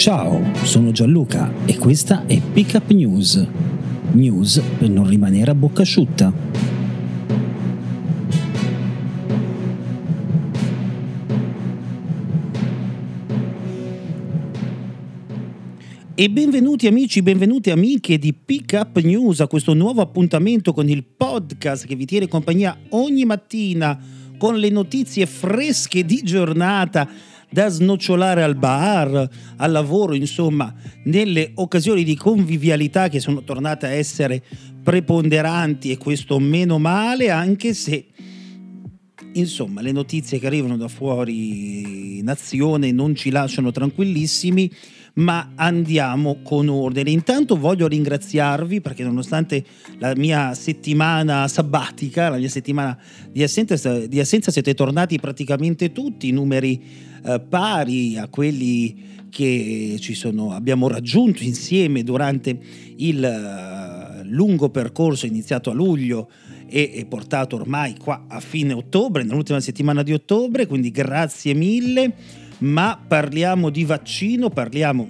Ciao, sono Gianluca e questa è Pickup News. News per non rimanere a bocca asciutta. E benvenuti amici, benvenute amiche di Pickup News a questo nuovo appuntamento con il podcast che vi tiene compagnia ogni mattina con le notizie fresche di giornata da snocciolare al bar, al lavoro, insomma, nelle occasioni di convivialità che sono tornate a essere preponderanti e questo meno male, anche se insomma le notizie che arrivano da fuori nazione non ci lasciano tranquillissimi ma andiamo con ordine. Intanto voglio ringraziarvi perché nonostante la mia settimana sabbatica, la mia settimana di assenza, di assenza siete tornati praticamente tutti, numeri eh, pari a quelli che sono, abbiamo raggiunto insieme durante il eh, lungo percorso iniziato a luglio e portato ormai qua a fine ottobre, nell'ultima settimana di ottobre, quindi grazie mille ma parliamo di vaccino, parliamo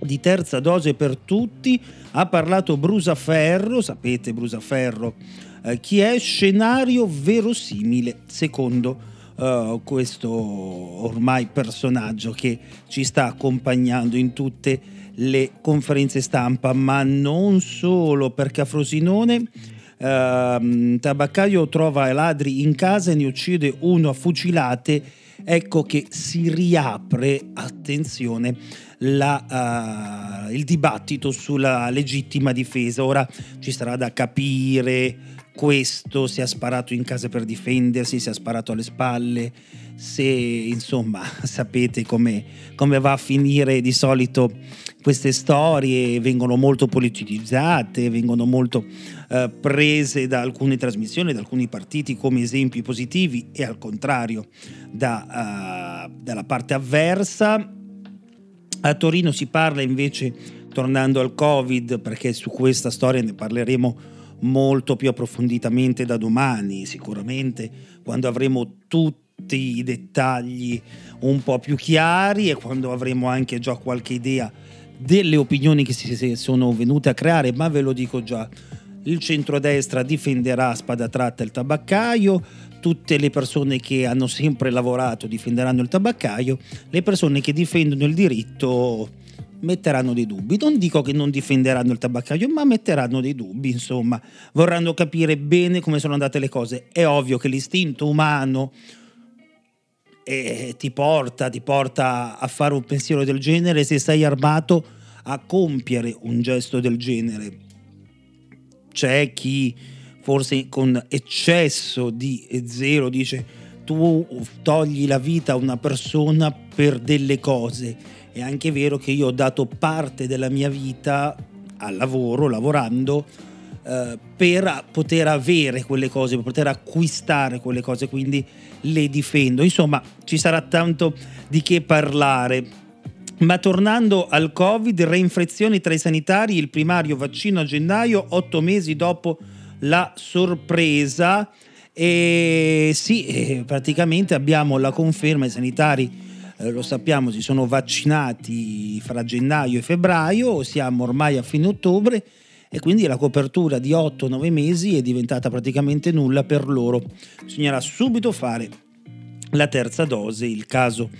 di terza dose per tutti. Ha parlato Brusaferro, sapete Brusaferro eh, chi è? Scenario verosimile secondo eh, questo ormai personaggio che ci sta accompagnando in tutte le conferenze stampa, ma non solo perché a Frosinone Uh, tabaccaio trova ladri in casa e ne uccide uno a fucilate ecco che si riapre, attenzione, la, uh, il dibattito sulla legittima difesa. Ora ci sarà da capire questo, se ha sparato in casa per difendersi, se ha sparato alle spalle, se insomma sapete come, come va a finire di solito queste storie, vengono molto politicizzate, vengono molto uh, prese da alcune trasmissioni, da alcuni partiti come esempi positivi e al contrario da, uh, dalla parte avversa. A Torino si parla invece, tornando al Covid, perché su questa storia ne parleremo molto più approfonditamente da domani, sicuramente quando avremo tutti i dettagli un po' più chiari e quando avremo anche già qualche idea delle opinioni che si sono venute a creare, ma ve lo dico già, il centrodestra difenderà a spada tratta il tabaccaio, tutte le persone che hanno sempre lavorato difenderanno il tabaccaio, le persone che difendono il diritto metteranno dei dubbi. Non dico che non difenderanno il tabaccaio, ma metteranno dei dubbi, insomma, vorranno capire bene come sono andate le cose. È ovvio che l'istinto umano eh, ti, porta, ti porta a fare un pensiero del genere se sei armato a compiere un gesto del genere. C'è chi forse con eccesso di zelo dice tu togli la vita a una persona per delle cose. È anche vero che io ho dato parte della mia vita al lavoro, lavorando, eh, per poter avere quelle cose, per poter acquistare quelle cose, quindi le difendo. Insomma, ci sarà tanto di che parlare. Ma tornando al Covid, reinfezioni tra i sanitari, il primario vaccino a gennaio, otto mesi dopo la sorpresa. E sì, praticamente abbiamo la conferma, i sanitari lo sappiamo, si sono vaccinati fra gennaio e febbraio, siamo ormai a fine ottobre e quindi la copertura di 8-9 mesi è diventata praticamente nulla per loro. Bisognerà subito fare la terza dose, il caso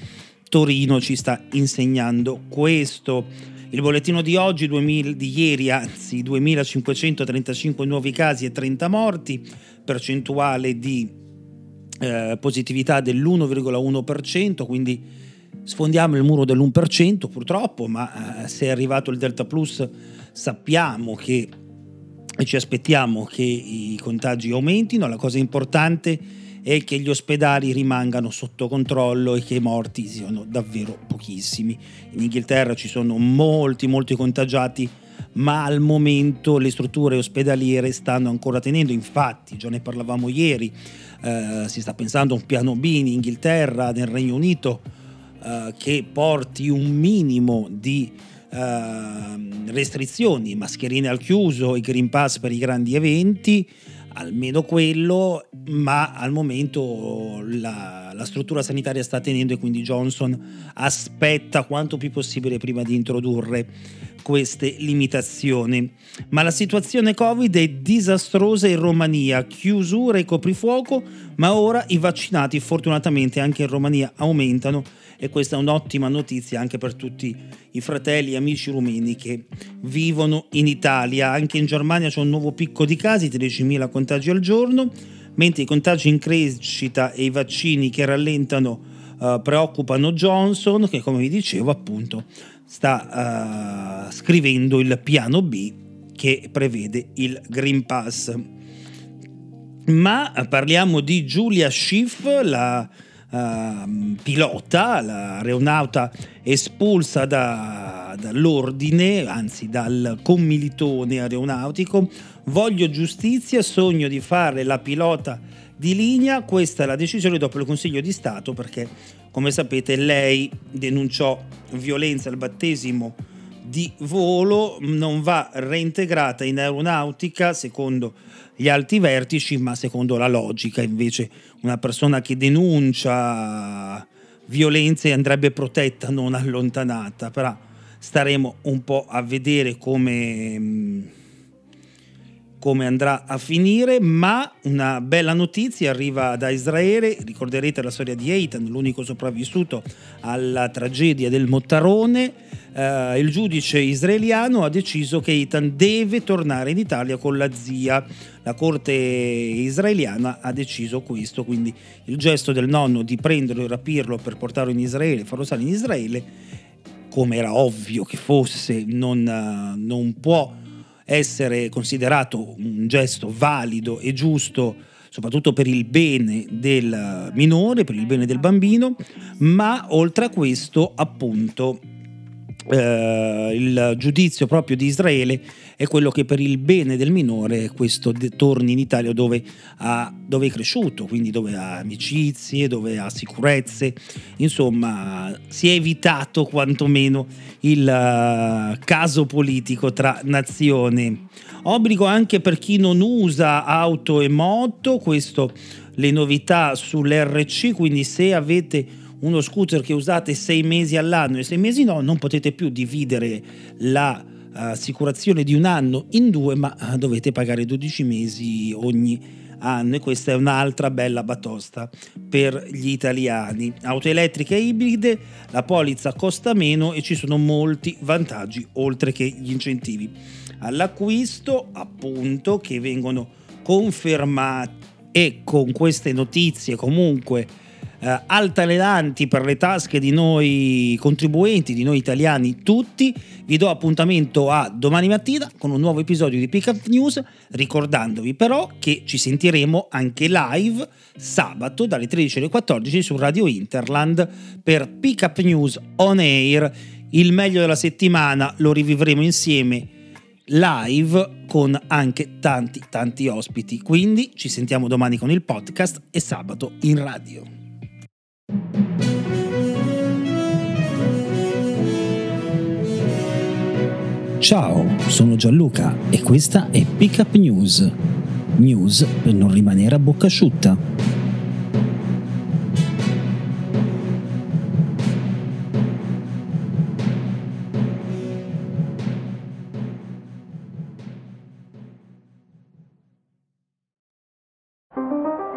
Torino ci sta insegnando questo. Il bollettino di oggi, 2000, di ieri, anzi 2535 nuovi casi e 30 morti, percentuale di eh, positività dell'1,1%, quindi sfondiamo il muro dell'1% purtroppo, ma eh, se è arrivato il Delta Plus sappiamo che e ci aspettiamo che i contagi aumentino. La cosa importante e che gli ospedali rimangano sotto controllo e che i morti siano davvero pochissimi. In Inghilterra ci sono molti, molti contagiati, ma al momento le strutture ospedaliere stanno ancora tenendo, infatti già ne parlavamo ieri, eh, si sta pensando a un piano B in Inghilterra, nel Regno Unito, eh, che porti un minimo di eh, restrizioni, mascherine al chiuso, i Green Pass per i grandi eventi, almeno quello, ma al momento la, la, struttura sanitaria sta tenendo e quindi Johnson aspetta quanto più possibile prima di introdurre queste limitazioni. Ma la situazione Covid è disastrosa in Romania, chiusura e coprifuoco, ma ora i vaccinati fortunatamente anche in Romania aumentano e questa è un'ottima notizia anche per tutti i fratelli e amici rumeni che vivono in Italia. Anche in Germania c'è un nuovo picco di casi, 13.000 contagi al giorno, mentre i contagi in crescita e i vaccini che rallentano uh, preoccupano Johnson, che come vi dicevo appunto sta uh, scrivendo il piano B che prevede il Green Pass. Ma parliamo di Giulia Schiff, la uh, pilota, l'aeronauta espulsa da, dall'ordine, anzi dal commilitone aeronautico. Voglio giustizia, sogno di fare la pilota di linea. Questa è la decisione dopo il Consiglio di Stato perché, come sapete, lei denunciò violenza al battesimo di volo, non va reintegrata in aeronautica secondo gli alti vertici, ma secondo la logica. Invece una persona che denuncia violenze andrebbe protetta, non allontanata, però staremo un po' a vedere come come andrà a finire, ma una bella notizia arriva da Israele, ricorderete la storia di Eitan, l'unico sopravvissuto alla tragedia del Mottarone, eh, il giudice israeliano ha deciso che Eitan deve tornare in Italia con la zia, la corte israeliana ha deciso questo, quindi il gesto del nonno di prenderlo e rapirlo per portarlo in Israele, farlo stare in Israele, come era ovvio che fosse, non, non può essere considerato un gesto valido e giusto soprattutto per il bene del minore, per il bene del bambino, ma oltre a questo appunto eh, il giudizio proprio di Israele è quello che per il bene del minore questo torni in Italia dove, ha, dove è cresciuto, quindi dove ha amicizie, dove ha sicurezze, insomma si è evitato quantomeno il uh, caso politico tra nazioni. Obbligo anche per chi non usa auto e moto, questo le novità sull'RC, quindi se avete uno scooter che usate sei mesi all'anno e sei mesi no, non potete più dividere l'assicurazione di un anno in due, ma uh, dovete pagare 12 mesi ogni anno e questa è un'altra bella batosta per gli italiani. Auto elettriche e ibride, la polizza costa meno e ci sono molti vantaggi oltre che gli incentivi all'acquisto, appunto, che vengono confermati e con queste notizie comunque eh, altalenanti per le tasche di noi contribuenti, di noi italiani tutti. Vi do appuntamento a domani mattina con un nuovo episodio di Pick Up News, ricordandovi però che ci sentiremo anche live sabato dalle 13 alle 14 su Radio Interland per Pick Up News On Air. Il meglio della settimana lo rivivremo insieme live con anche tanti tanti ospiti. Quindi ci sentiamo domani con il podcast e sabato in radio. Ciao, sono Gianluca e questa è Pickup News. News per non rimanere a bocca asciutta.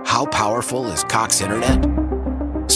How powerful is Cox Internet?